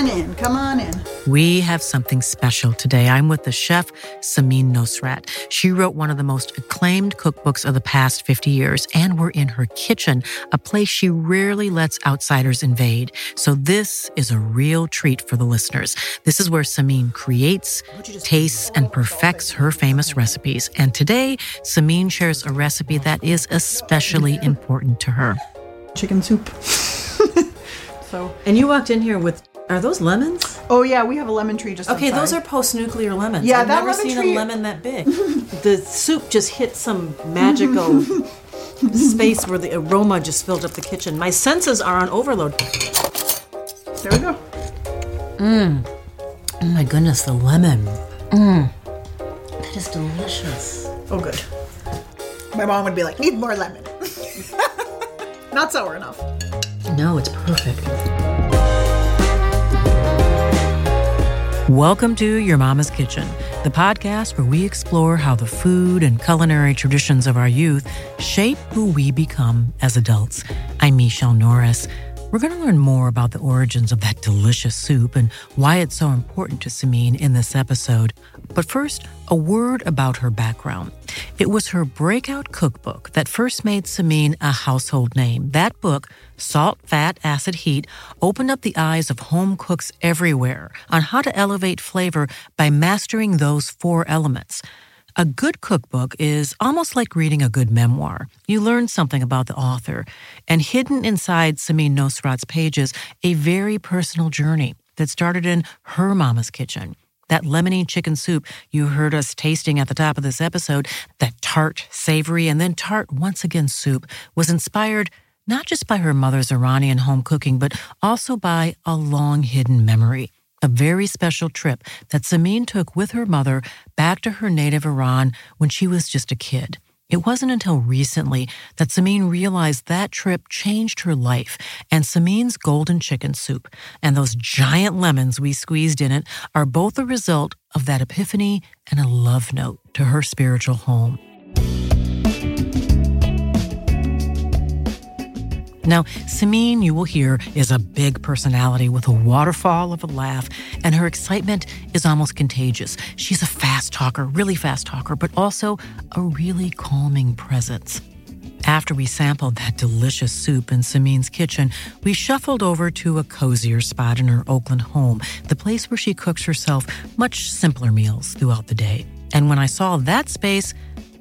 on in, come on in. We have something special today. I'm with the chef, Samin Nosrat. She wrote one of the most acclaimed cookbooks of the past 50 years, and we're in her kitchen, a place she rarely lets outsiders invade. So this is a real treat for the listeners. This is where Samin creates, tastes, and perfects her famous recipes. And today, Samin shares a recipe that is especially important to her. Chicken soup. so, And you walked in here with are those lemons? oh yeah, we have a lemon tree just Okay, outside. those are post-nuclear lemons. Yeah, I've that never lemon seen tree- a lemon that big. the soup just hit some magical space where the aroma just filled up the kitchen. My senses are on overload. There we go. Mmm. Oh my goodness, the lemon. Mmm. That is delicious. Oh good. My mom would be like, need more lemon. Not sour enough. No, it's perfect. Welcome to Your Mama's Kitchen, the podcast where we explore how the food and culinary traditions of our youth shape who we become as adults. I'm Michele Norris. We're going to learn more about the origins of that delicious soup and why it's so important to Samin in this episode. But first, a word about her background. It was her breakout cookbook that first made Samin a household name. That book, Salt, Fat, Acid, Heat, opened up the eyes of home cooks everywhere on how to elevate flavor by mastering those four elements. A good cookbook is almost like reading a good memoir. You learn something about the author, and hidden inside Samin Nosrat's pages, a very personal journey that started in her mama's kitchen. That lemony chicken soup you heard us tasting at the top of this episode, that tart, savory, and then tart once again soup, was inspired not just by her mother's Iranian home cooking, but also by a long hidden memory. A very special trip that Samin took with her mother back to her native Iran when she was just a kid. It wasn't until recently that Samin realized that trip changed her life, and Samin's golden chicken soup and those giant lemons we squeezed in it are both a result of that epiphany and a love note to her spiritual home. Now, Samin, you will hear, is a big personality with a waterfall of a laugh, and her excitement is almost contagious. She's a fast talker, really fast talker, but also a really calming presence. After we sampled that delicious soup in Samin's kitchen, we shuffled over to a cozier spot in her Oakland home, the place where she cooks herself much simpler meals throughout the day. And when I saw that space,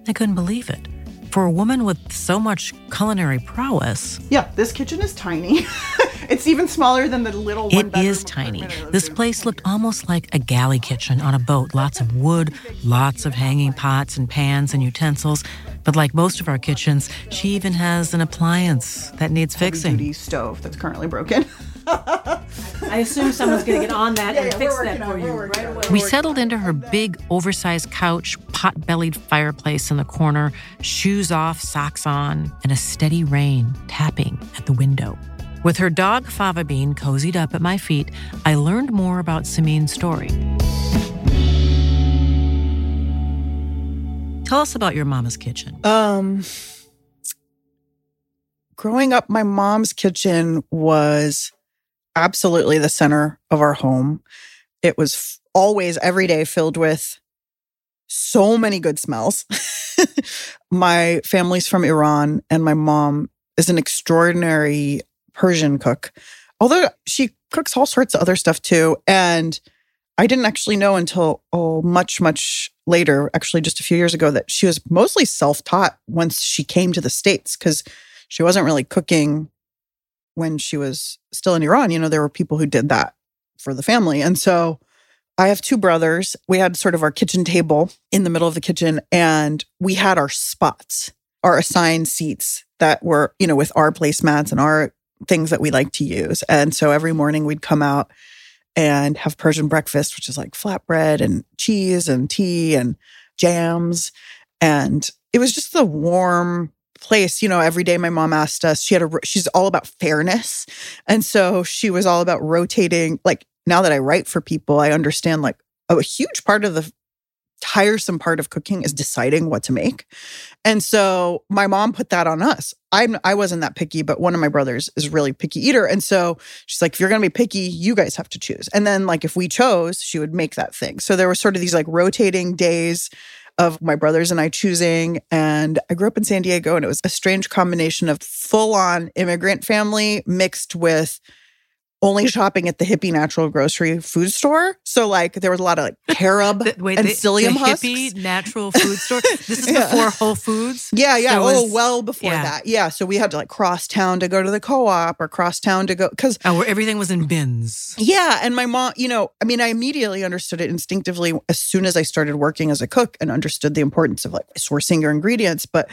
I couldn't believe it. For a woman with so much culinary prowess, Yeah, this kitchen is tiny. it's even smaller than the little one It is tiny. This place looked almost like a galley kitchen on a boat. Lots of wood, lots of hanging pots and pans and utensils. But like most of our kitchens, she even has an appliance that needs fixing. duty stove that's currently broken. I assume someone's going to get on that and yeah, fix we're that for you we're right away. We settled into her big, oversized couch, pot bellied fireplace in the corner, shoes off, socks on, and a steady rain tapping at the window. With her dog Fava Bean cozied up at my feet, I learned more about Samin's story. Tell us about your mama's kitchen. Um, growing up, my mom's kitchen was absolutely the center of our home. It was f- always every day filled with so many good smells. my family's from Iran, and my mom is an extraordinary Persian cook, although she cooks all sorts of other stuff too. And I didn't actually know until oh much much later, actually just a few years ago, that she was mostly self taught once she came to the states because she wasn't really cooking when she was still in Iran. You know, there were people who did that for the family, and so I have two brothers. We had sort of our kitchen table in the middle of the kitchen, and we had our spots, our assigned seats that were, you know, with our placemats and our things that we like to use. And so every morning we'd come out and have Persian breakfast, which is like flatbread and cheese and tea and jams. And it was just the warm place. You know, every day my mom asked us, she had a, she's all about fairness. And so she was all about rotating. Like now that I write for people, I understand like a huge part of the tiresome part of cooking is deciding what to make. And so my mom put that on us. I'm I wasn't that picky, but one of my brothers is really picky eater. And so she's like, if you're gonna be picky, you guys have to choose. And then like if we chose, she would make that thing. So there were sort of these like rotating days of my brothers and I choosing. And I grew up in San Diego and it was a strange combination of full on immigrant family mixed with only shopping at the hippie natural grocery food store. So like there was a lot of like carob The- wait, and the, psyllium the husks. hippie natural food store. This is Yeah. before Whole Foods. Yeah, yeah. Oh, well before yeah. that. Yeah. So we had to like cross town to go to the co-op or cross town to go because Oh, where everything was in bins. yeah, and my mom, you know, I mean, I immediately understood it instinctively as soon as I started working as a cook and understood the importance of like sourcing your ingredients. But,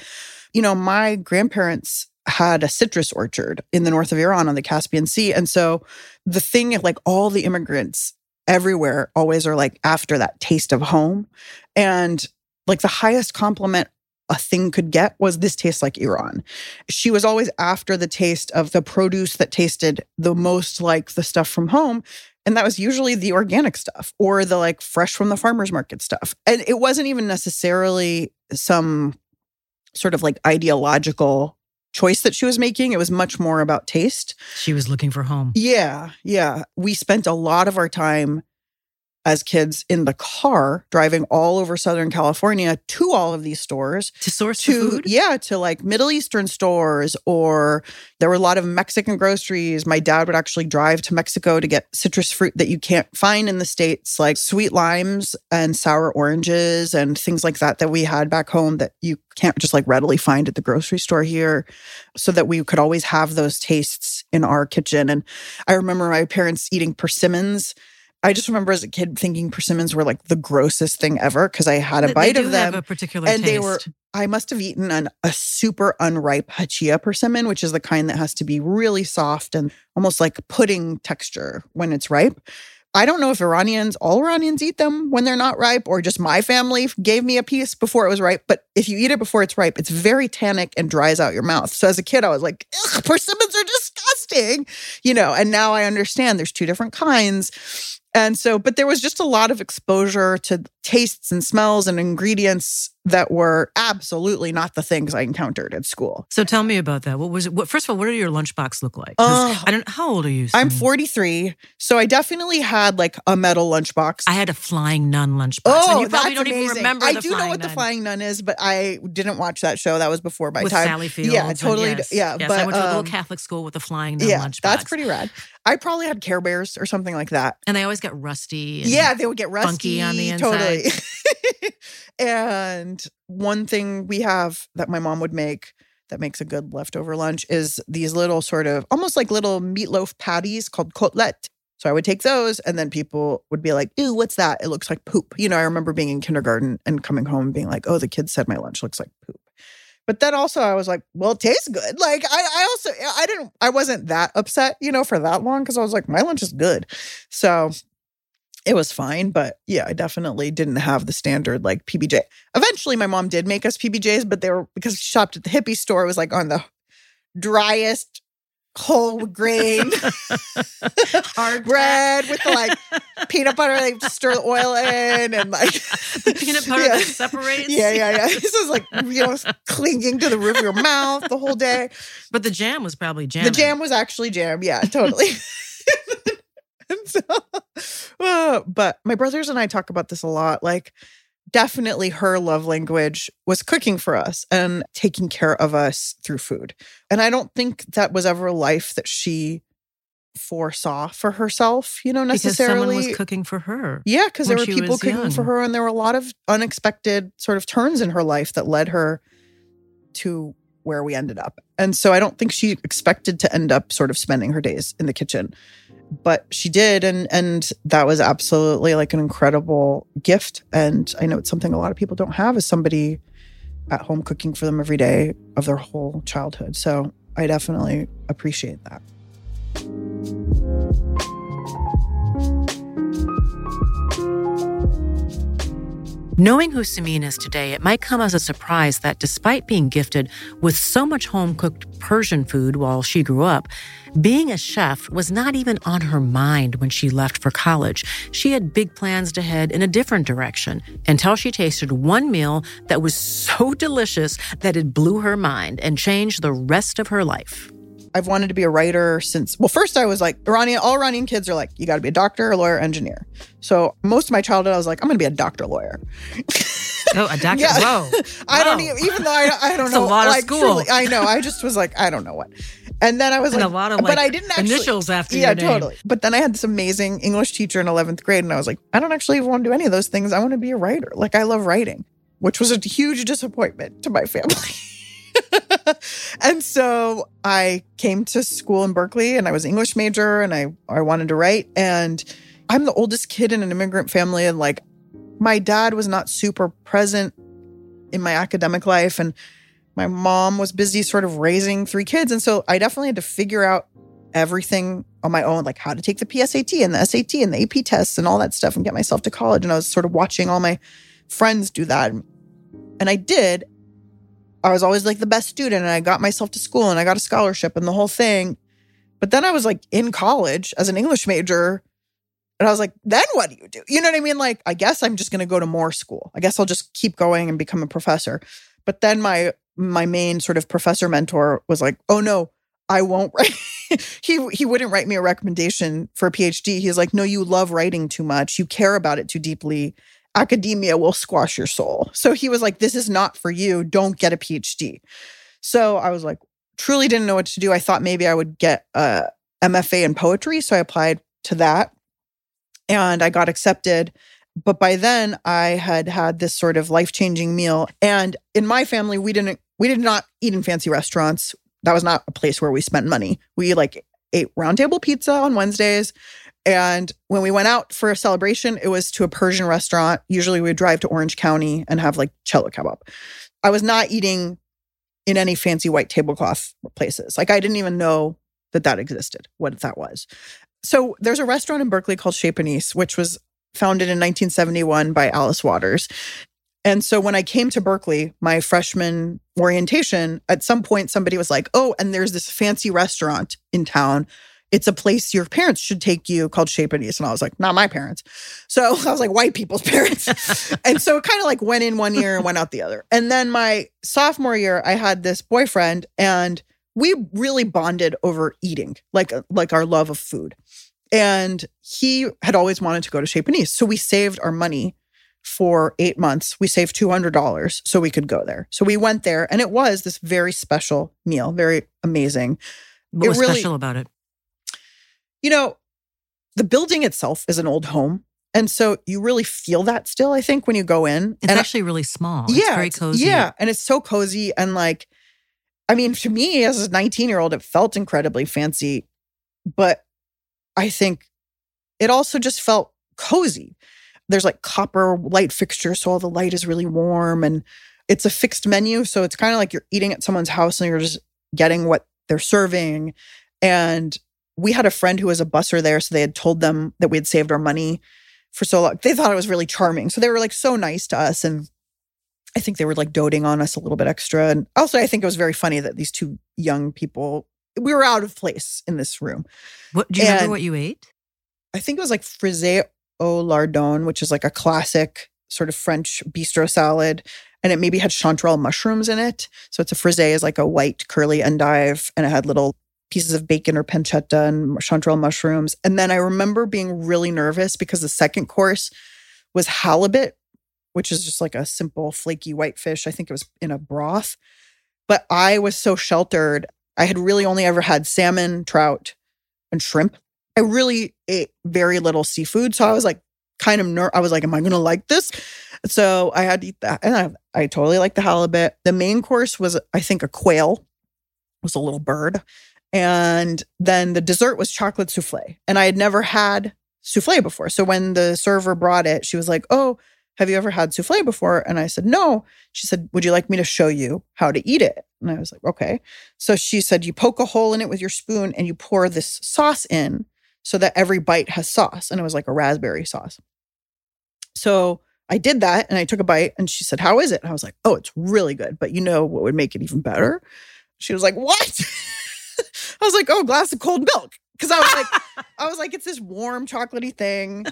you know, my grandparents had a citrus orchard in the north of Iran on the Caspian Sea. And so the thing like all the immigrants everywhere always are like after that taste of home. And like the highest compliment a thing could get was this tastes like Iran. She was always after the taste of the produce that tasted the most like the stuff from home. And that was usually the organic stuff or the like fresh from the farmer's market stuff. And it wasn't even necessarily some sort of like ideological choice that she was making. It was much more about taste. She was looking for home. Yeah, yeah. We spent a lot of our time as kids in the car driving all over Southern California to all of these stores To source to food? yeah to like middle eastern stores or there were a lot of mexican groceries my dad would actually drive to mexico to get citrus fruit that you can't find in the states like sweet limes and sour oranges and things like that that we had back home that you can't just like readily find at the grocery store here so that we could always have those tastes in our kitchen and i remember my parents eating persimmons I just remember as a kid thinking persimmons were like the grossest thing ever because I had a They- bite they of them have a particular and taste. they were I must have eaten an, a super unripe hachiya persimmon, which is the kind that has to be really soft and almost like pudding texture when it's ripe. I don't know if Iranians, all Iranians eat them when they're not ripe, or just my family gave me a piece before it was ripe. But if you eat it before it's ripe, it's very tannic and dries out your mouth. So as a kid, I was like, Ugh, persimmons are disgusting, you know. And now I understand there's two different kinds. And so, but there was just a lot of exposure to tastes and smells and ingredients that were absolutely not the things I encountered at school. So tell me about that. What was it? What, first of all, what did your lunchbox look like? Oh. I don't. How old are you? I'm 43, so I definitely had like a metal lunchbox. I had a flying nun lunchbox. Oh, and you probably that's don't even amazing. remember. I do know what the Flying Nun is, but I didn't watch that show. That was before my with time. Sally Fields. Yeah, totally. yes, yeah, yes, but I went to a little um, Catholic school with a flying nun yeah, lunchbox. that's pretty rad. I probably had Care Bears or something like that. And they always got rusty. And Yeah, they would get rusty funky on the Totally. and one thing we have that my mom would make that makes a good leftover lunch is these little sort of almost like little meatloaf patties called côtelette. So I would take those, and then people would be like, "Ew, what's that? It looks like poop." You know, I remember being in kindergarten and coming home and being like, "Oh, the kids said my lunch looks like poop." But then also I was like, "Well, it tastes good." Like I, I also, I didn't, I wasn't that upset, you know, for that long because I was like, my lunch is good. So it was fine, but yeah, I definitely didn't have the standard like PBJ. Eventually, my mom did make us PBJs, but they were because she shopped at the hippie store. It was like on the driest whole grain Hard bread with the like peanut butter they just stir the oil in and like the peanut butter Yeah. that separates. Yeah, yeah, yeah. This is like you know clinging to the roof of your mouth the whole day. But the jam was probably jam. The jam was actually jam. Yeah, totally. and so, uh, but my brothers and I talk about this a lot. Like, definitely her love language was cooking for us and taking care of us through food. And I don't think that was ever a life that she foresaw for herself, you know, Because necessarily. someone was cooking for her. Yeah, because there were people cooking for her, and there were a lot of unexpected sort of turns in her life that led her to where we ended up. And so I don't think she expected to end up sort of spending her days in the kitchen. But she did, and and that was absolutely like an incredible gift. And I know it's something a lot of people don't have is somebody at home cooking for them every day of their whole childhood. So I definitely appreciate that. Knowing who Samin is today, it might come as a surprise that despite being gifted with so much home cooked Persian food while she grew up, being a chef was not even on her mind when she left for college. She had big plans to head in a different direction until she tasted one meal that was so delicious that it blew her mind and changed the rest of her life. I've wanted to be a writer since, well, first I was like, Iranian, all Iranian kids are like, you got to be a doctor, a lawyer, engineer. So most of my childhood, I was like, I'm going to be a doctor, lawyer. Oh, a doctor. Yeah. Whoa. I don't even, even though I, I don't That's a know. lot of school. truly, I know. I just was like, I don't know what. And then I was And like, a lot of, but like, I didn't actually. initials after yeah, your name. totally. But then I had this amazing English teacher in 11th grade, and I was like, I don't actually want to do any of those things. I want to be a writer. Like, I love writing, which was a huge disappointment to my family. and so I came to school in Berkeley and I was English major and I, I wanted to write. And I'm the oldest kid in an immigrant family. And like my dad was not super present in my academic life. And my mom was busy sort of raising three kids. And so I definitely had to figure out everything on my own, like how to take the PSAT and the SAT and the AP tests and all that stuff and get myself to college. And I was sort of watching all my friends do that. And I did. I was always like the best student and I got myself to school and I got a scholarship and the whole thing. But then I was like in college as an English major and I was like, then what do you do? You know what I mean? Like, I guess I'm just going to go to more school. I guess I'll just keep going and become a professor. But then my my main sort of professor mentor was like, "Oh no, I won't write." he he wouldn't write me a recommendation for a PhD. He's like, "No, you love writing too much. You care about it too deeply. Academia will squash your soul." So he was like, "This is not for you. Don't get a PhD." So I was like, truly didn't know what to do. I thought maybe I would get a MFA in poetry, so I applied to that and I got accepted. But by then I had had this sort of life-changing meal and in my family we didn't we did not eat in fancy restaurants. That was not a place where we spent money. We like ate Round Table pizza on Wednesdays and when we went out for a celebration it was to a Persian restaurant. Usually we would drive to Orange County and have like chelo kebab. I was not eating in any fancy white tablecloth places. Like I didn't even know that that existed, what that was. So there's a restaurant in Berkeley called Chez Panisse, which was founded in 1971 by Alice Waters. And so when I came to Berkeley, my freshman orientation, at some point somebody was like, "Oh, and there's this fancy restaurant in town. It's a place your parents should take you called Chez Panisse." And I was like, "Not my parents." So I was like, "White people's parents." and so it kind of like went in one year and went out the other. And then my sophomore year, I had this boyfriend and we really bonded over eating, like uh, like our love of food. And he had always wanted to go to Chez Panisse. So we saved our money for eight months. We saved $200 so we could go there. So we went there and it was this very special meal, very amazing. What It was really- special about it? You know, the building itself is an old home. And so you really feel that still, I think, when you go in. It's and actually really small. It's yeah, very cozy. Yeah, and it's so cozy and like, I mean, to me as a 19 year old, it felt incredibly fancy, but I think it also just felt cozy. There's like copper light fixtures, so all the light is really warm, and it's a fixed menu, so it's kind of like you're eating at someone's house and you're just getting what they're serving. And we had a friend who was a busser there, so they had told them that we had saved our money for so long. They thought it was really charming, so they were like so nice to us and. I think they were like doting on us a little bit extra. And also, I think it was very funny that these two young people, we were out of place in this room. What do you remember what you ate? I think it was like frisée au lardon, which is like a classic sort of French bistro salad. And it maybe had chanterelle mushrooms in it. So it's a frisée is like a white curly endive and it had little pieces of bacon or pancetta and chanterelle mushrooms. And then I remember being really nervous because the second course was halibut which is just like a simple flaky white fish. I think it was in a broth. But I was so sheltered. I had really only ever had salmon, trout, and shrimp. I really ate very little seafood. So I was like, kind of ner- I was like, am I going to like this? So I had to eat that. And I, I totally like the halibut. The main course was, I think, a quail, was a little bird. And then the dessert was chocolate souffle. And I had never had souffle before. So when the server brought it, she was like, oh, have you ever had souffle before? And I said, no. She said, would you like me to show you how to eat it? And I was like, okay. So she said, you poke a hole in it with your spoon and you pour this sauce in so that every bite has sauce. And it was like a raspberry sauce. So I did that and I took a bite and she said, How is it? And I was like, Oh, it's really good. But you know what would make it even better? She was like, What? I was like, Oh, glass of cold milk. Cause I was like, I was like, it's this warm chocolatey thing.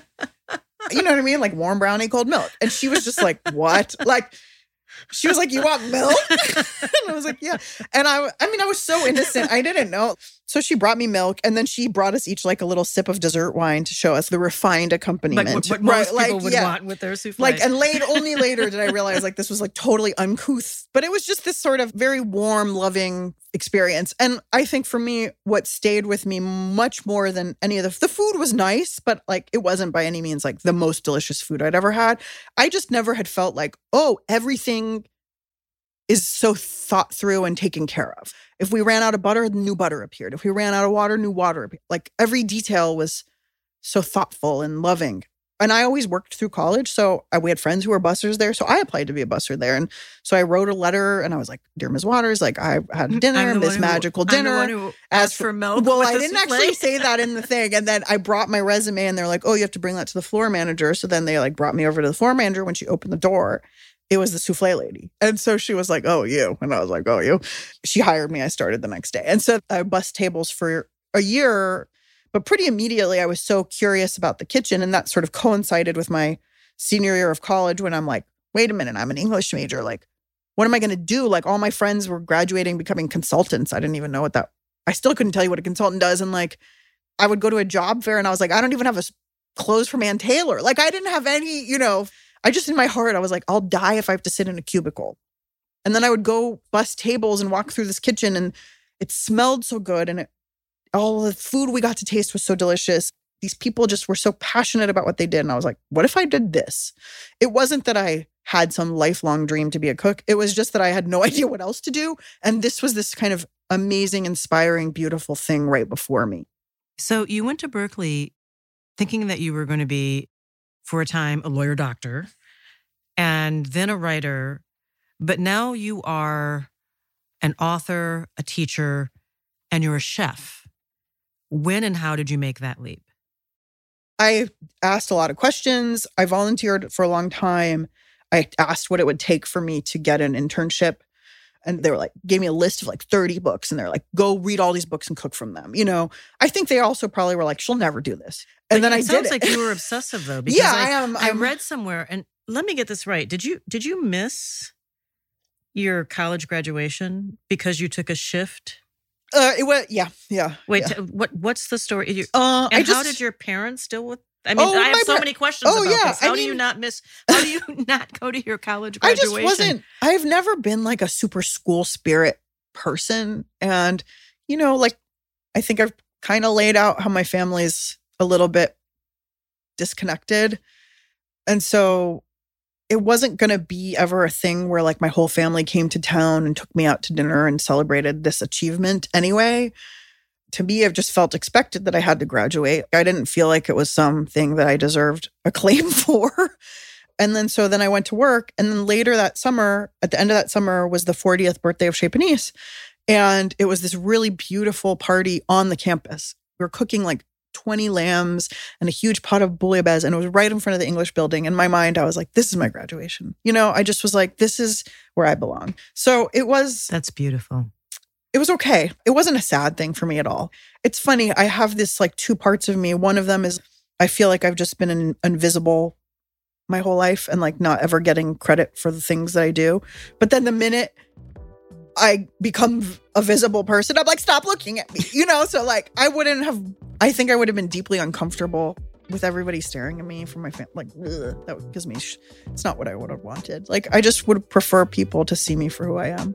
You know what I mean? Like warm brownie, cold milk. And she was just like, What? Like, she was like, "You want milk?" and I was like, "Yeah." And I, I mean, I was so innocent. I didn't know. So she brought me milk, and then she brought us each like a little sip of dessert wine to show us the refined accompaniment. Like what, what most Right, people like, would yeah. want with their souffle. Like, and late, only later did I realize like this was like totally uncouth, but it was just this sort of very warm, loving experience. And I think for me, what stayed with me much more than any of the, the food was nice, but like it wasn't by any means like the most delicious food I'd ever had. I just never had felt like, oh, everything is so thought through and taken care of. If we ran out of butter, new butter appeared. If we ran out of water, new water appeared. Like every detail was so thoughtful and loving. And I always worked through college. So I, we had friends who were bussers there. So I applied to be a busser there. And so I wrote a letter and I was like, Dear Ms. Waters, like I had mm, dinner, I'm this who- magical the dinner. who As asked for milk Well, I didn't actually say that in the thing. And then I brought my resume and they're like, oh, you have to bring that to the floor manager. So then they like brought me over to the floor manager when she opened the door. It was the souffle lady. And so she was like, oh, you. And I was like, oh, you. She hired me. I started the next day. And so I bussed tables for a year. But pretty immediately, I was so curious about the kitchen. And that sort of coincided with my senior year of college when I'm like, wait a minute, I'm an English major. Like, what am I going to do? Like, all my friends were graduating, becoming consultants. I didn't even know what that, I still couldn't tell you what a consultant does. And like, I would go to a job fair and I was like, I don't even have a clothes from Ann Taylor. Like, I didn't have any, you know, I just in my heart, I was like, I'll die if I have to sit in a cubicle. And then I would go bust tables and walk through this kitchen and it smelled so good and it, all the food we got to taste was so delicious. These people just were so passionate about what they did. And I was like, what if I did this? It wasn't that I had some lifelong dream to be a cook. It was just that I had no idea what else to do. And this was this kind of amazing, inspiring, beautiful thing right before me. So you went to Berkeley thinking that you were going to be, for a time, a lawyer doctor and then a writer, but now you are an author, a teacher, and you're a chef. When and how did you make that leap? I asked a lot of questions. I volunteered for a long time. I asked what it would take for me to get an internship. And they were like, gave me a list of like 30 books. And they're like, go read all these books and cook from them. You know, I think they also probably were like, she'll never do this. And But then I sounds did it. like you were obsessive though. Because Yeah, I, I am- I I'm- read somewhere, and let me get this right. Did you did you miss your college graduation because you took a shift? uh, it was, yeah, yeah. Wait, yeah. t- what what's the story? You, Uh, and just, how did your parents deal with? I mean, Oh, I have so par- many questions Oh, about yeah, this. How I do you not miss? How do you not go to your college graduation? I just wasn't, I've never been like a super school spirit person. And, you know, like, I think I've kind of laid out how my family's a little bit disconnected. And so it wasn't going to be ever a thing where like my whole family came to town and took me out to dinner and celebrated this achievement anyway. To me, I've just felt expected that I had to graduate. I didn't feel like it was something that I deserved acclaim for. And then so then I went to work. And then later that summer, at the end of that summer, was the 40th birthday of Chez Panisse. And it was this really beautiful party on the campus. We were cooking like 20 lambs and a huge pot of bouillabaisse. And it was right in front of the English building. In my mind, I was like, this is my graduation. You know, I just was like, this is where I belong. So it was That's beautiful. It was okay. It wasn't a sad thing for me at all. It's funny. I have this like two parts of me. One of them is I feel like I've just been an invisible my whole life and like not ever getting credit for the things that I do. But then the minute I become a visible person, I'm like, stop looking at me, you know? So like I wouldn't have, I think I would have been deeply uncomfortable with everybody staring at me from my family. Like, ugh, that gives me, sh- it's not what I would have wanted. Like, I just would prefer people to see me for who I am.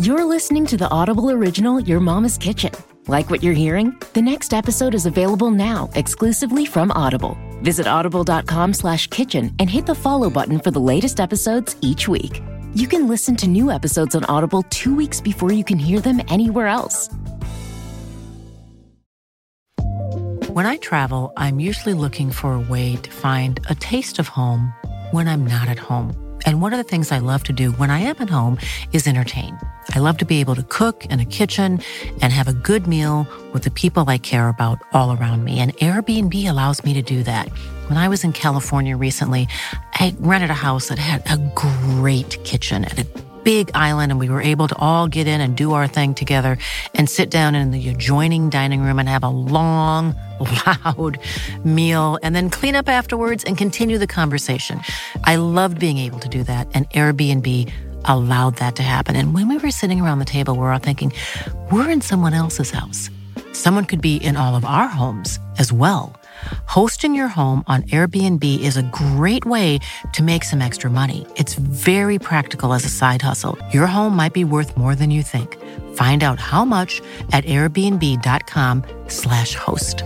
You're listening to the Audible original Your Mama's Kitchen. Like what you're hearing? The next episode is available now, exclusively from Audible. Visit audible.com slash kitchen and hit the follow button for the latest episodes each week. You can listen to new episodes on Audible two weeks before you can hear them anywhere else. When I travel, I'm usually looking for a way to find a taste of home when I'm not at home. And one of the things I love to do when I am at home is entertain. I love to be able to cook in a kitchen and have a good meal with the people I care about all around me. And Airbnb allows me to do that. When I was in California recently, I rented a house that had a great kitchen and a big island and we were able to all get in and do our thing together and sit down in the adjoining dining room and have a long, loud meal and then clean up afterwards and continue the conversation. I loved being able to do that and Airbnb allowed that to happen. And when we were sitting around the table, we're all thinking, we're in someone else's house. Someone could be in all of our homes as well. Hosting your home on Airbnb is a great way to make some extra money. It's very practical as a side hustle. Your home might be worth more than you think. Find out how much at airbnb.com/slash host.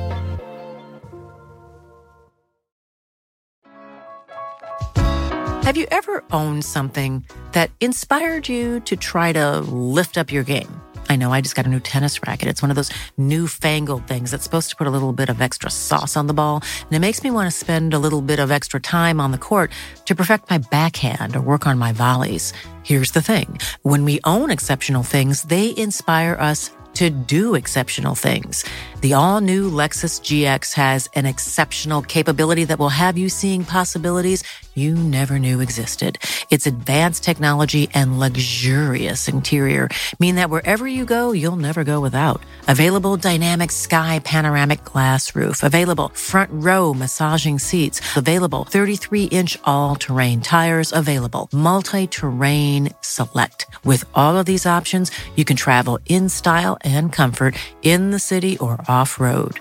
Have you ever owned something that inspired you to try to lift up your game? I know I just got a new tennis racket. It's one of those newfangled things that's supposed to put a little bit of extra sauce on the ball. And it makes me want to spend a little bit of extra time on the court to perfect my backhand or work on my volleys. Here's the thing. When we own exceptional things, they inspire us to do exceptional things. The all new Lexus GX has an exceptional capability that will have you seeing possibilities you never knew existed. Its advanced technology and luxurious interior mean that wherever you go, you'll never go without. Available dynamic sky panoramic glass roof, available front row massaging seats, available 33 inch all terrain tires, available multi terrain select. With all of these options, you can travel in style and comfort in the city or off road.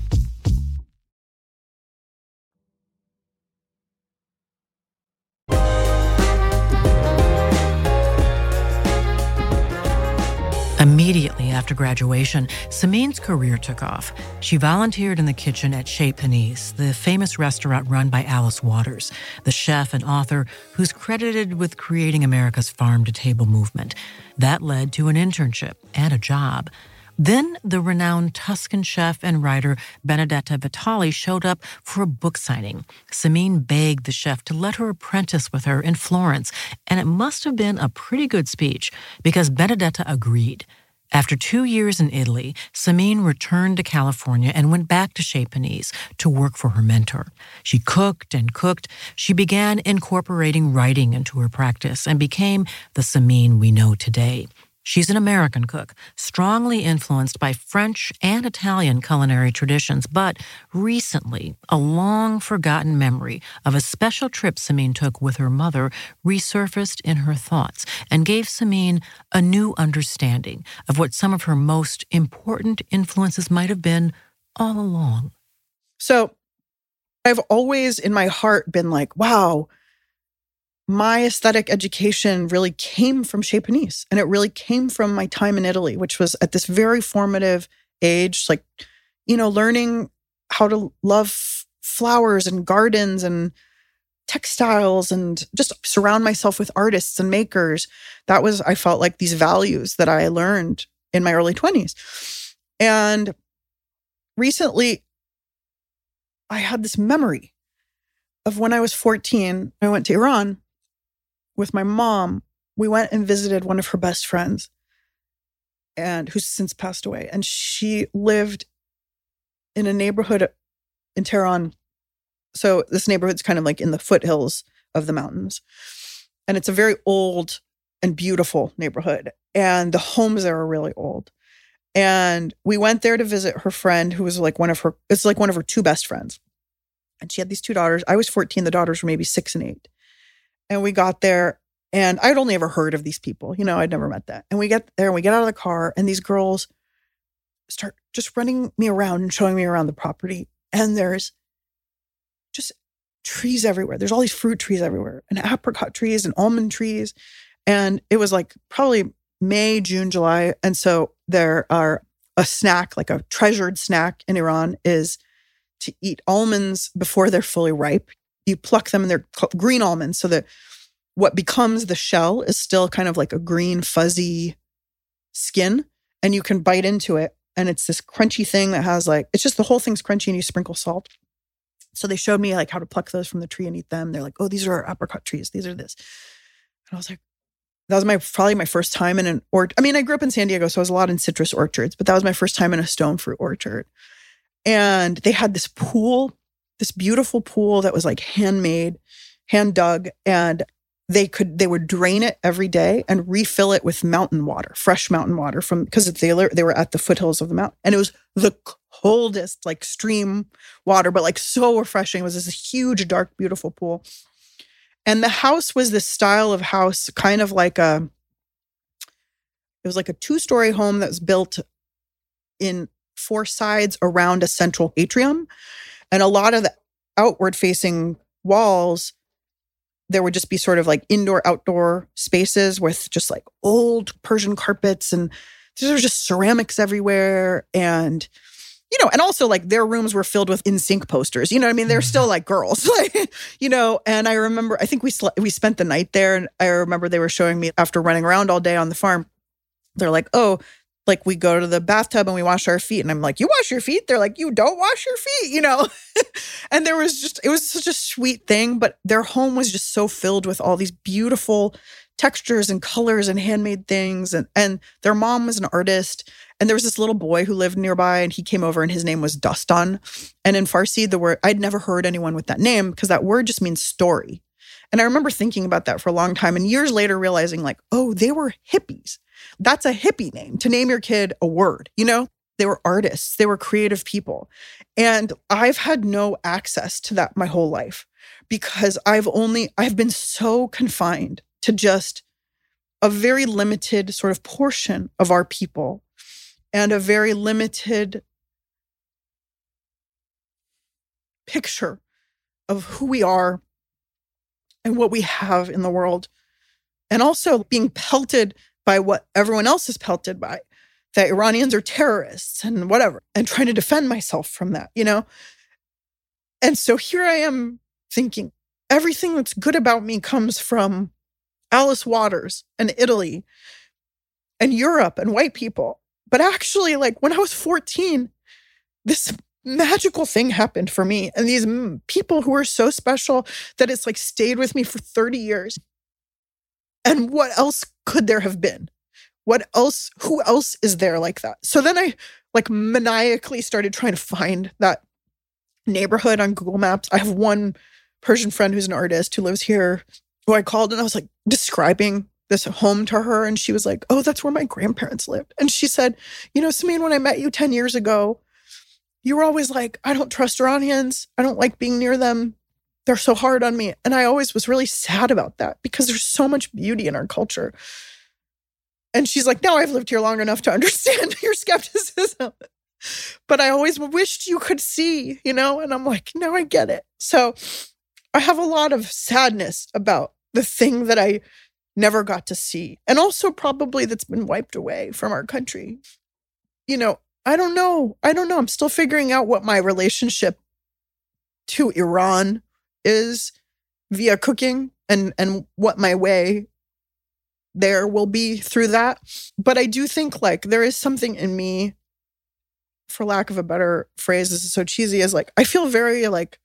Immediately after graduation, Samin's career took off. She volunteered in the kitchen at Chez Panisse, the famous restaurant run by Alice Waters, the chef and author who's credited with creating America's farm to table movement. That led to an internship and a job. Then the renowned Tuscan chef and writer Benedetta Vitali showed up for a book signing. Samin begged the chef to let her apprentice with her in Florence, and it must have been a pretty good speech because Benedetta agreed. After two years in Italy, Samin returned to California and went back to Chez Panisse to work for her mentor. She cooked and cooked. She began incorporating writing into her practice and became the Samin we know today. She's an American cook, strongly influenced by French and Italian culinary traditions, but recently, a long forgotten memory of a special trip Samin took with her mother resurfaced in her thoughts and gave Samin a new understanding of what some of her most important influences might have been all along. So I've always in my heart been like, wow, my aesthetic education really came from Chez Panisse and it really came from my time in Italy, which was at this very formative age, like, you know, learning how to love flowers and gardens and textiles and just surround myself with artists and makers. That was, I felt like these values that I learned in my early 20s. And recently, I had this memory of when I was 14, I went to Iran with my mom. We went and visited one of her best friends and who's since passed away. And she lived in a neighborhood in Tehran. So this neighborhood's kind of like in the foothills of the mountains. And it's a very old and beautiful neighborhood. And the homes there are really old. And we went there to visit her friend who was like one of her, it's like one of her two best friends. And she had these two daughters. I was 14, the daughters were maybe six and eight. And we got there and I'd only ever heard of these people, you know, I'd never met that. And we get there and we get out of the car and these girls start just running me around and showing me around the property. And there's just trees everywhere. There's all these fruit trees everywhere and apricot trees and almond trees. And it was like probably May, June, July. And so there are a snack, like a treasured snack in Iran is to eat almonds before they're fully ripe. You pluck them and they're green almonds so that what becomes the shell is still kind of like a green, fuzzy skin. And you can bite into it. And it's this crunchy thing that has like, it's just the whole thing's crunchy and you sprinkle salt. So they showed me like how to pluck those from the tree and eat them. They're like, oh, these are our apricot trees. These are this. And I was like, that was my probably my first time in an orchard. I mean, I grew up in San Diego, so I was a lot in citrus orchards, but that was my first time in a stone fruit orchard. And they had this pool, this beautiful pool that was like handmade, hand dug. And they could they would drain it every day and refill it with mountain water, fresh mountain water from because they they were at the foothills of the mountain, and it was the coldest like stream water, but like so refreshing. It was this huge, dark, beautiful pool, and the house was this style of house, kind of like a. It was like a two story home that was built in four sides around a central atrium, and a lot of the outward facing walls there would just be sort of like indoor outdoor spaces with just like old Persian carpets and there was just ceramics everywhere and you know and also like their rooms were filled with NSYNC posters you know what i mean? They're still like girls like you know? And i remember i think we sl- we spent the night there and i remember they were showing me after running around all day on the farm they're like oh like we go to the bathtub and we wash our feet and i'm like you wash your feet? They're like you don't wash your feet you know? And there was just it was such a sweet thing but their home was just so filled with all these beautiful textures and colors and handmade things and and their mom was an artist and there was this little boy who lived nearby and he came over and his name was Dastan and in Farsi the word I'd never heard anyone with that name because that word just means story. And I remember thinking about that for a long time and years later realizing like oh they were hippies that's a hippie name to name your kid a word, you know? They were artists, they were creative people. And I've had no access to that my whole life because I've only, I've been so confined to just a very limited sort of portion of our people and a very limited picture of who we are and what we have in the world. And also being pelted by what everyone else is pelted by that Iranians are terrorists and whatever, and trying to defend myself from that, you know? And so here I am thinking everything that's good about me comes from Alice Waters and Italy and Europe and white people. But actually, like when I was 14, this magical thing happened for me. And these mm, people who are so special that it's like stayed with me for 30 years. And what else could there have been? What else? Who else is there like that? So then I like maniacally started trying to find that neighborhood on Google Maps. I have one Persian friend who's an artist who lives here who I called and I was like describing this home to her and she was like, "Oh, that's where my grandparents lived." And she said, "You know, Samin, when I met you 10 years ago, you were always like, I don't trust Iranians. I don't like being near them. They're so hard on me." And I always was really sad about that because there's so much beauty in our culture. And she's like, "Now I've lived here long enough to understand your skepticism." But I always wished you could see, you know? And I'm like, "Now I get it." So I have a lot of sadness about the thing that I never got to see. And also probably that's been wiped away from our country. You know, I don't know. I don't know. I'm still figuring out what my relationship to Iran is via cooking and and what my way there will be through that. But I do think like there is something in me for lack of a better phrase this is so cheesy as like I feel very like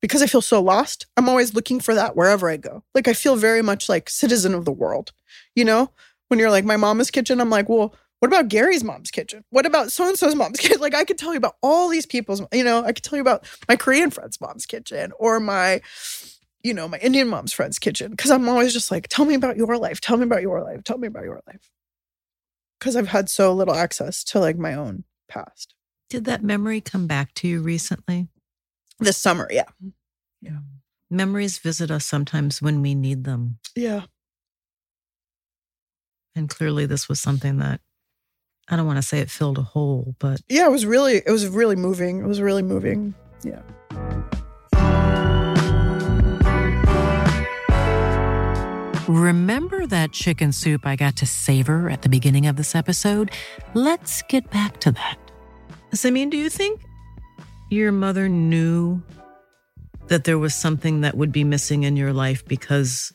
because I feel so lost, I'm always looking for that wherever I go. Like I feel very much like citizen of the world. You know, when you're like my mama's kitchen, I'm like, well, what about Gary's mom's kitchen? What about so and so's mom's kitchen? Like I could tell you about all these people's, you know, I could tell you about my Korean friend's mom's kitchen or my, you know, my Indian mom's friend's kitchen. Cause I'm always just like, tell me about your life. Tell me about your life. Tell me about your life. Cause I've had so little access to like my own past. Did that memory come back to you recently? This summer, yeah. Yeah. Memories visit us sometimes when we need them. Yeah. And clearly, this was something that I don't want to say it filled a hole, but Yeah, it was really, it was really moving. It was really moving. Yeah. Remember that chicken soup I got to savor at the beginning of this episode? Let's get back to that. Samin, do you think your mother knew that there was something that would be missing in your life because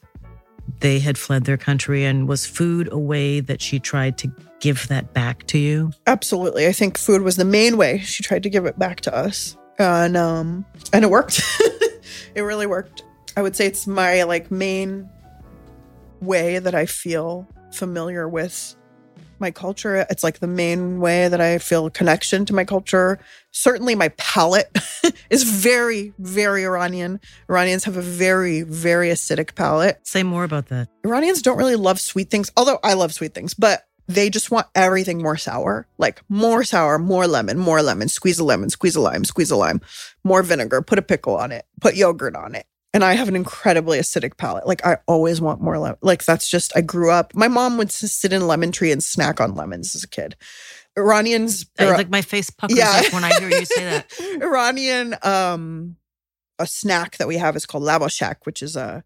they had fled their country and was food a way that she tried to give that back to you? Absolutely. I think food was the main way she tried to give it back to us. And um and it worked. it really worked. I would say it's my like main way that I feel familiar with my culture. It's like the main way that I feel connection to my culture. Certainly my palate is very very Iranian. Iranians have a very very acidic palate. Say more about that. Iranians don't really love sweet things, although I love sweet things, but they just want everything more sour, like more sour, more lemon, more lemon, squeeze a lemon, squeeze a lime, squeeze a lime, more vinegar, put a pickle on it, put yogurt on it. And I have an incredibly acidic palate. Like I always want more lemon. Like that's just I grew up. My mom would sit in lemon tree and snack on lemons as a kid. Iranians, I, like my face puckers Yeah. up when I hear you say that. Iranian um a snack that we have is called lavash which is a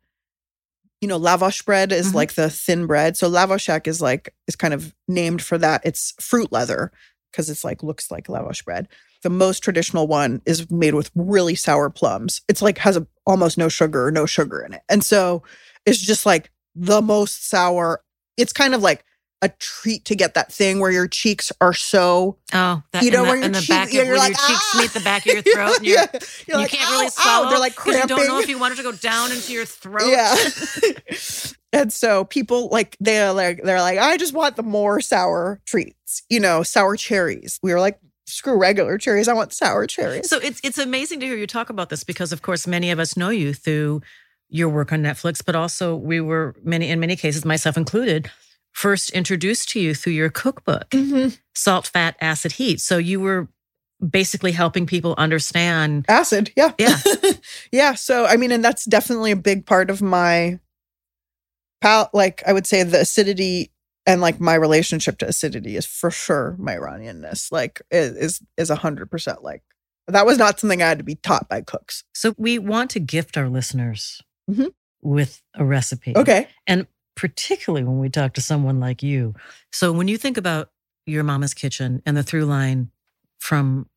you know lavash bread is Mhm. like the thin bread. So lavash is like is kind of named for that. It's fruit leather because it's like looks like lavash bread. The most traditional one is made with really sour plums. It's like has a, almost no sugar or no sugar in it. And so it's just like the most sour. It's kind of like a treat to get that thing where your cheeks are so Oh, that You know, where your in the cheek- back of you're like, your cheeks "Ah!" meet the back of your throat, and you're, Yeah. You like, can't "Ow, really ow." swallow. They're like 'cause you don't know if you want it to go down into your throat. Yeah. and so people like they're like they're like, I just want the more sour treats, you know, sour cherries. We were like, screw regular cherries. I want sour cherries. So it's it's amazing to hear you talk about this because, of course, many of us know you through your work on Netflix, but also we were many in many cases, myself included, first introduced to you through your cookbook, Mhm. Salt, Fat, Acid, Heat. So you were basically helping people understand. Acid, yeah. Yeah. yeah. So I mean, and that's definitely a big part of my pal like I would say the acidity and like my relationship to acidity is for sure my Iranianness. Like is is a hundred percent like that was not something I had to be taught by cooks. So we want to gift our listeners Mhm. with a recipe. Okay. And particularly when we talk to someone like you. So when you think about your mama's kitchen and the through line from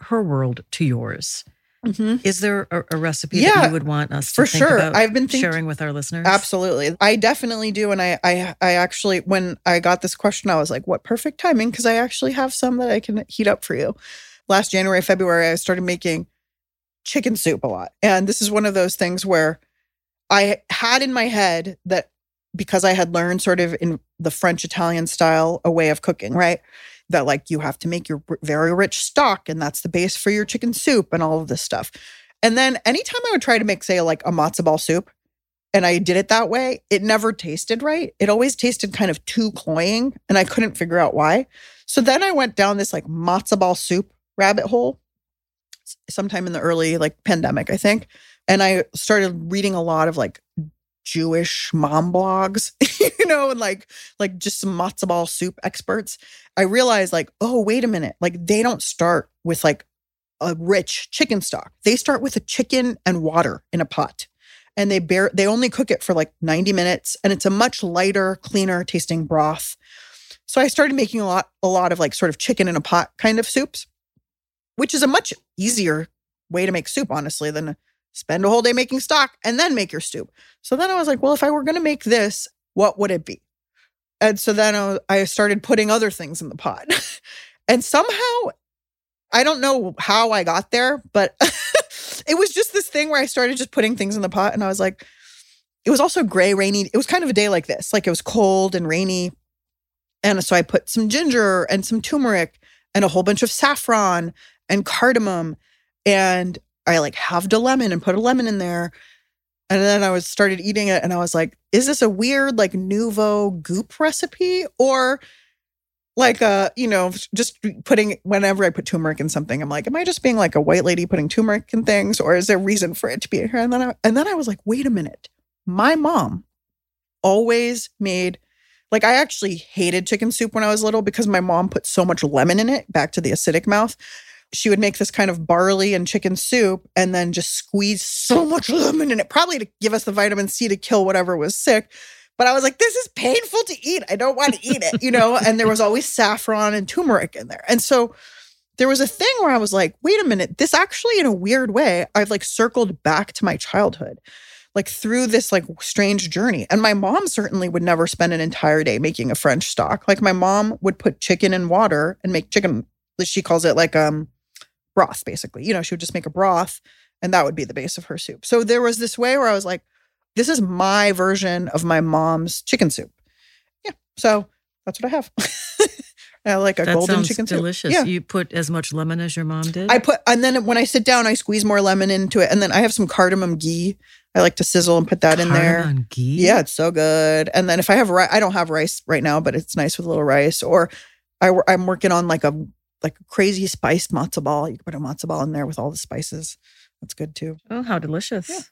her world to yours, Mhm. is there a, a recipe Yeah, that you would want us to for sure. I've been think- sharing with our listeners? Absolutely. I definitely do. And I, I, I actually, when I got this question, I was like, what perfect timing. Cause I actually have some that I can heat up for you. Last January, February, I started making chicken soup a lot. And this is one of those things where I had in my head that because I had learned sort of in the French Italian style a way of cooking, right? That like you have to make your very rich stock and that's the base for your chicken soup and all of this stuff. And then anytime I would try to make, say, like a matzo ball soup, and I did it that way, it never tasted right. It always tasted kind of too cloying, and I couldn't figure out why. So then I went down this like matzo ball soup rabbit hole sometime in the early like pandemic, I think. And I started reading a lot of like Jewish mom blogs, you know, and like like just some matzo ball soup experts. I realized like, oh, wait a minute, like they don't start with like a rich chicken stock. They start with a chicken and water in a pot. And they bear they only cook it for like 90 minutes and it's a much lighter, cleaner tasting broth. So I started making a lot a lot of like sort of chicken in a pot kind of soups, which is a much easier way to make soup honestly than spend a whole day making stock and then make your soup. So then I was like, well, if I were going to make this, what would it be? And so then I started putting other things in the pot. and somehow, I don't know how I got there, but it was just this thing where I started just putting things in the pot. And I was like, it was also gray, rainy. It was kind of a day like this, like it was cold and rainy. And so I put some ginger and some turmeric and a whole bunch of saffron and cardamom. And I like halved a lemon and put a lemon in there. And then I was started eating it and I was like, is this a weird like nouveau goop recipe? Or like uh, you know, just putting whenever I put turmeric in something, I'm like, am I just being like a white lady putting turmeric in things? Or is there a reason for it to be here? And then I and then I was like, wait a minute. My mom always made like I actually hated chicken soup when I was little because my mom put so much lemon in it, back to the acidic mouth she would make this kind of barley and chicken soup and then just squeeze so much lemon in it, probably to give us the vitamin C to kill whatever was sick. But I was like, this is painful to eat. I don't want to eat it, you know? and there was always saffron and turmeric in there. And so there was a thing where I was like, wait a minute, this actually, in a weird way, I've like circled back to my childhood, like through this like strange journey. And my mom certainly would never spend an entire day making a French stock. Like my mom would put chicken in water and make chicken, she calls it like um broth, basically. You know, she would just make a broth and that would be the base of her soup. So there was this way where I was like, this is my version of my mom's chicken soup. Yeah. So that's what I have. I like a that golden sounds chicken delicious. soup. Yeah. You put as much lemon as your mom did. I put, and then when I sit down, I squeeze more lemon into it. And then I have some cardamom ghee. I like to sizzle and put that in there. Cardamom ghee? Yeah, it's so good. And then if I have rice, I don't have rice right now, but it's nice with a little rice. Or I, I'm working on like a like a crazy spiced matzo ball. You can put a matzo ball in there with all the spices. That's good too. Oh, how delicious!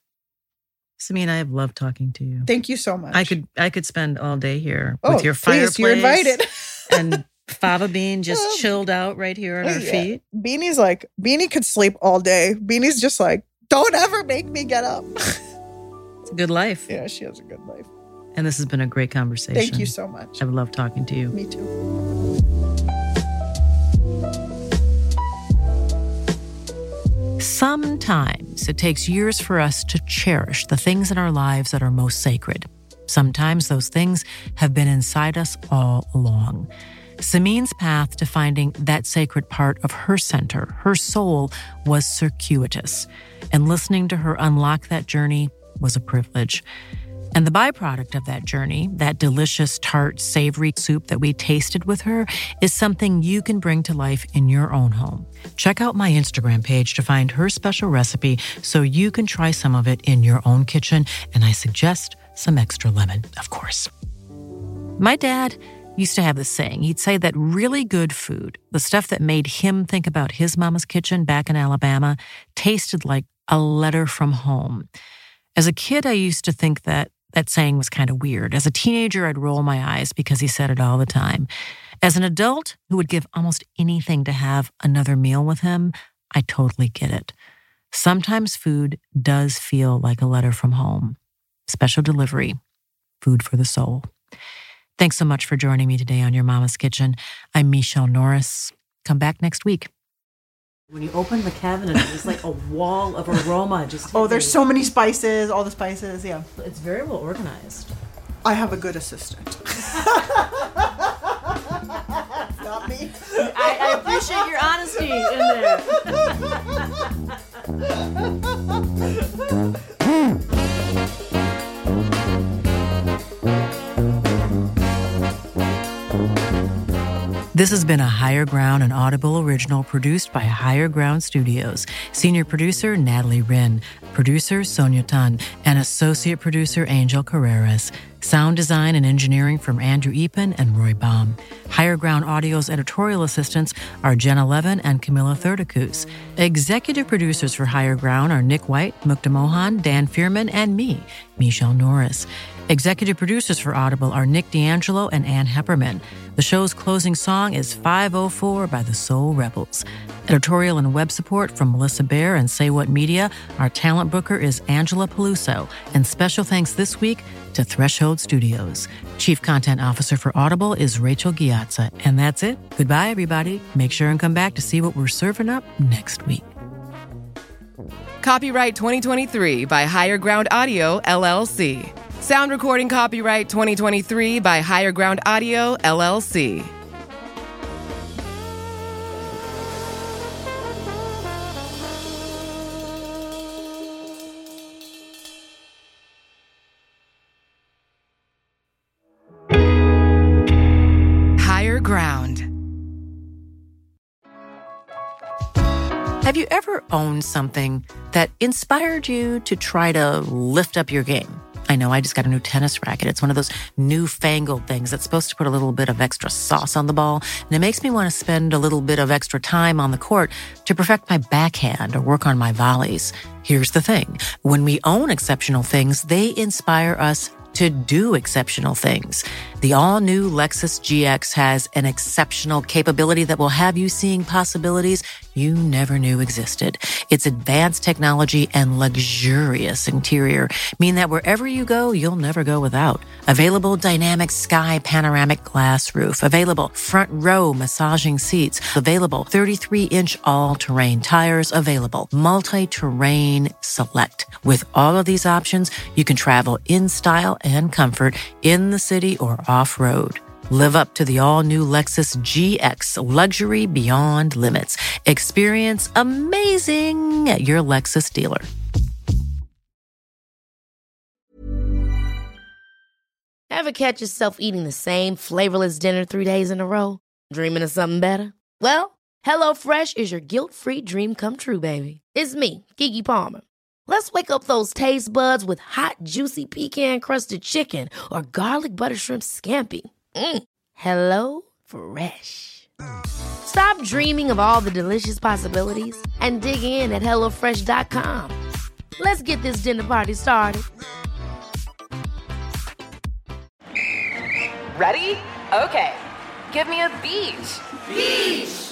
Samin, I have loved talking to you. Thank you so much. I could I could spend all day here Oh, with your fireplace. please, fireplace. you're invited. and Fava Bean just Um, chilled out right here on our Yeah. feet. Beanie's like Beanie could sleep all day. Beanie's just like, don't ever make me get up. It's a good life. yeah, she has a good life. And this has been a great conversation. Thank you so much. I've loved talking to you. Me too. Sometimes it takes years for us to cherish the things in our lives that are most sacred. Sometimes those things have been inside us all along. Samin's path to finding that sacred part of her center, her soul, was circuitous. And listening to her unlock that journey was a privilege. And the byproduct of that journey, that delicious, tart, savory soup that we tasted with her, is something you can bring to life in your own home. Check out my Instagram page to find her special recipe so you can try some of it in your own kitchen. And I suggest some extra lemon, of course. My dad used to have this saying. He'd say that really good food, the stuff that made him think about his mama's kitchen back in Alabama, tasted like a letter from home. As a kid, I used to think that that saying was kind of weird. As a teenager, I'd roll my eyes because he said it all the time. As an adult who would give almost anything to have another meal with him, I totally get it. Sometimes food does feel like a letter from home. Special delivery, food for the soul. Thanks so much for joining me today on Your Mama's Kitchen. I'm Michele Norris. Come back next week. When you open the cabinet, it's like a wall of aroma. Just Oh, there's so many spices, all the spices. Yeah. It's very well organized. I have a good assistant. Not me. I, I appreciate your honesty in there. This has been a Higher Ground and Audible original produced by Higher Ground Studios. Senior producer Natalie Wren, producer Sonia Tun, and associate producer Angel Carreras. Sound design and engineering from Andrew Epen and Roy Baum. Higher Ground Audio's editorial assistants are Jenna Levin and Camilla Thurdakus. Executive producers for Higher Ground are Nick White, Mukta Mohan, Dan Fierman, and me, Michele Norris. Executive producers for Audible are Nick D'Angelo and Ann Heppermann. The show's closing song is 504 by the Soul Rebels. Editorial and web support from Melissa Bear and Say What Media. Our talent booker is Angela Peluso. And special thanks this week to Threshold Studios. Chief Content Officer for Audible is Rachel Ghiazza. And that's it. Goodbye, everybody. Make sure and come back to see what we're serving up next week. Copyright 2023 by Higher Ground Audio, LLC. Sound recording copyright 2023 by Higher Ground Audio, LLC. Higher Ground. Have you ever owned something that inspired you to try to lift up your game? I know I just got a new tennis racket. It's one of those newfangled things that's supposed to put a little bit of extra sauce on the ball. And it makes me want to spend a little bit of extra time on the court to perfect my backhand or work on my volleys. Here's the thing. When we own exceptional things, they inspire us to do exceptional things. The all new Lexus GX has an exceptional capability that will have you seeing possibilities you never knew existed. Its advanced technology and luxurious interior mean that wherever you go, you'll never go without. Available dynamic sky panoramic glass roof, available front row massaging seats, available 33 inch all terrain tires, available multi terrain select. With all of these options, you can travel in style and comfort in the city or off road. Live up to the all new Lexus GX luxury beyond limits. Experience amazing at your Lexus dealer. Ever catch yourself eating the same flavorless dinner three days in a row? Dreaming of something better? Well, HelloFresh is your guilt free dream come true, baby. It's me, Keke Palmer. Let's wake up those taste buds with hot, juicy pecan crusted chicken or garlic butter shrimp scampi. Mm. Hello Fresh. Stop dreaming of all the delicious possibilities and dig in at HelloFresh.com. Let's get this dinner party started. Ready? Okay. Give me a beach. Beach.